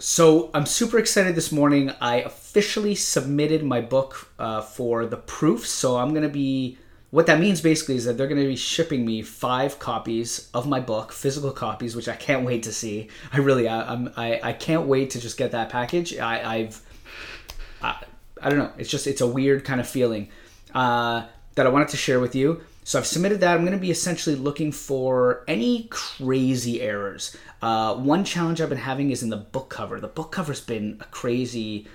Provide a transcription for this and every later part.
So I'm super excited this morning. I officially submitted my book uh, for the proof. So I'm going to be. What that means basically is that they're going to be shipping me five copies of my book, physical copies, which I can't wait to see. I really, I, I'm, I, I can't wait to just get that package. I, I've, I, I don't know. It's just, it's a weird kind of feeling uh, that I wanted to share with you. So I've submitted that. I'm going to be essentially looking for any crazy errors. Uh, one challenge I've been having is in the book cover. The book cover's been a crazy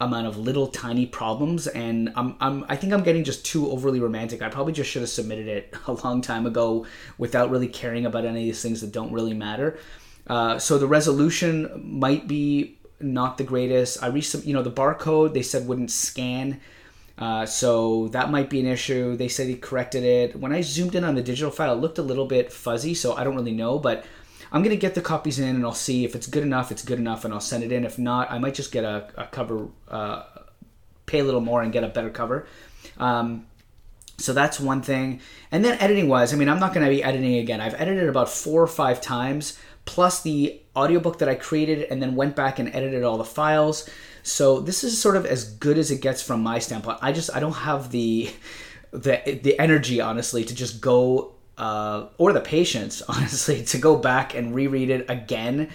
amount of little tiny problems, and I'm, I'm I think I'm getting just too overly romantic. I probably just should have submitted it a long time ago without really caring about any of these things that don't really matter. Uh, so the resolution might be not the greatest. I reached some, you know, the barcode they said wouldn't scan. Uh, so that might be an issue. They said he corrected it. When I zoomed in on the digital file, it looked a little bit fuzzy, so I don't really know. But I'm gonna get the copies in, and I'll see if it's good enough. It's good enough, and I'll send it in. If not, I might just get a, a cover, uh, pay a little more, and get a better cover. Um, so that's one thing. And then editing wise, I mean, I'm not going to be editing again. I've edited about four or five times, plus the audiobook that I created and then went back and edited all the files. So this is sort of as good as it gets from my standpoint. I just I don't have the the the energy honestly to just go uh, or the patience honestly to go back and reread it again.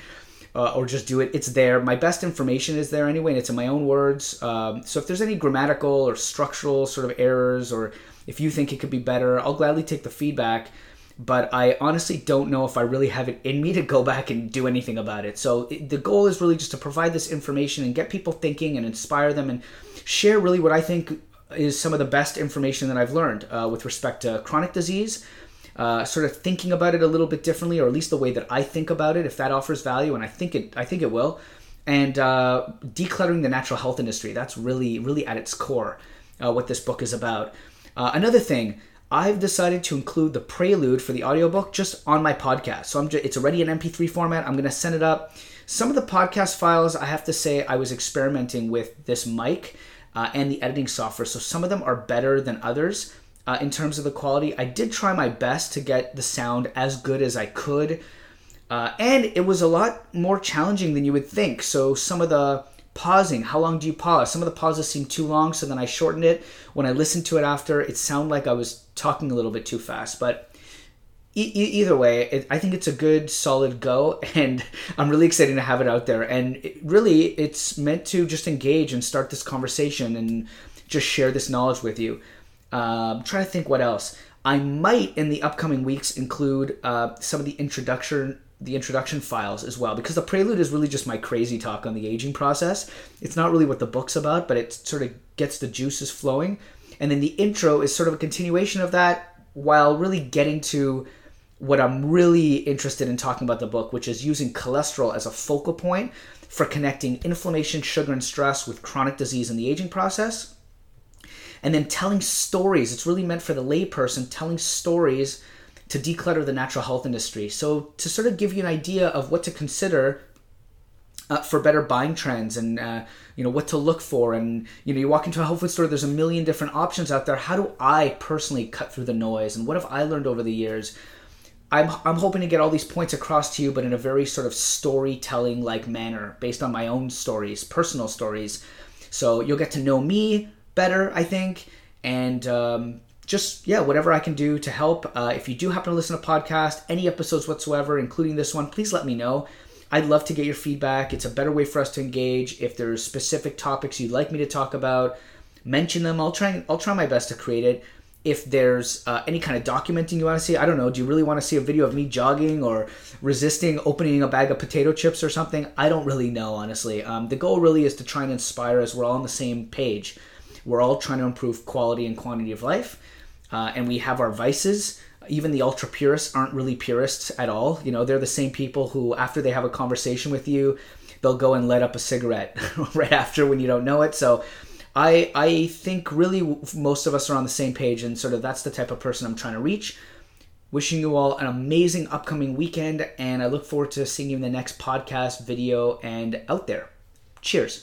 Uh, or just do it. It's there. My best information is there anyway, and it's in my own words. Um, so if there's any grammatical or structural sort of errors, or if you think it could be better, I'll gladly take the feedback but I honestly don't know if I really have it in me to go back and do anything about it. So the goal is really just to provide this information and get people thinking and inspire them and share really what I think is some of the best information that I've learned uh, with respect to chronic disease. Uh, sort of thinking about it a little bit differently, or at least the way that I think about it, if that offers value, and I think it, I think it will. And uh, decluttering the natural health industry. That's really, really at its core uh, what this book is about. Uh, another thing I've decided to include the prelude for the audiobook just on my podcast. So I'm just, it's already in MP3 format. I'm going to send it up. Some of the podcast files, I have to say, I was experimenting with this mic uh, and the editing software. So some of them are better than others uh, in terms of the quality. I did try my best to get the sound as good as I could. Uh, and it was a lot more challenging than you would think. So some of the pausing. How long do you pause? Some of the pauses seemed too long so then i shortened it. When i listened to it after it sounded like i was talking a little bit too fast but e- either way it, i think it's a good solid go and i'm really excited to have it out there. And it, really it's meant to just engage and start this conversation and just share this knowledge with you. I'm trying to think what else. I might in the upcoming weeks include uh, some of the introduction the introduction files as well because the prelude is really just my crazy talk on the aging process. It's not really what the book's about, but it sort of gets the juices flowing. And then the intro is sort of a continuation of that while really getting to what I'm really interested in talking about the book, which is using cholesterol as a focal point for connecting inflammation, sugar, and stress with chronic disease in the aging process. And then telling stories. It's really meant for the layperson, telling stories to declutter the natural health industry. So, to sort of give you an idea of what to consider uh, for better buying trends and uh, you know what to look for and you know you walk into a health food store there's a million different options out there. How do i personally cut through the noise and what have i learned over the years? I'm, I'm hoping to get all these points across to you but in a very sort of storytelling like manner based on my own stories personal stories. So you'll get to know me better i think. And um, just yeah whatever i can do to help. Uh, if you do happen to listen to podcast any episodes whatsoever including this one please let me know. I'd love to get your feedback. It's a better way for us to engage. If there's specific topics you'd like me to talk about mention them. I'll try i'll try my best to create it. If there's uh, any kind of documenting you want to see i don't know do you really want to see a video of me jogging or resisting opening a bag of potato chips or something? I don't really know honestly. Um, the goal really is to try and inspire us. We're all on the same page. We're all trying to improve quality and quantity of life uh, and we have our vices. Even the ultra purists aren't really purists at all. You know, they're the same people who, after they have a conversation with you, they'll go and light up a cigarette right after when you don't know it. So, I I think really most of us are on the same page, and sort of that's the type of person I'm trying to reach. Wishing you all an amazing upcoming weekend, and I look forward to seeing you in the next podcast, video, and out there. Cheers.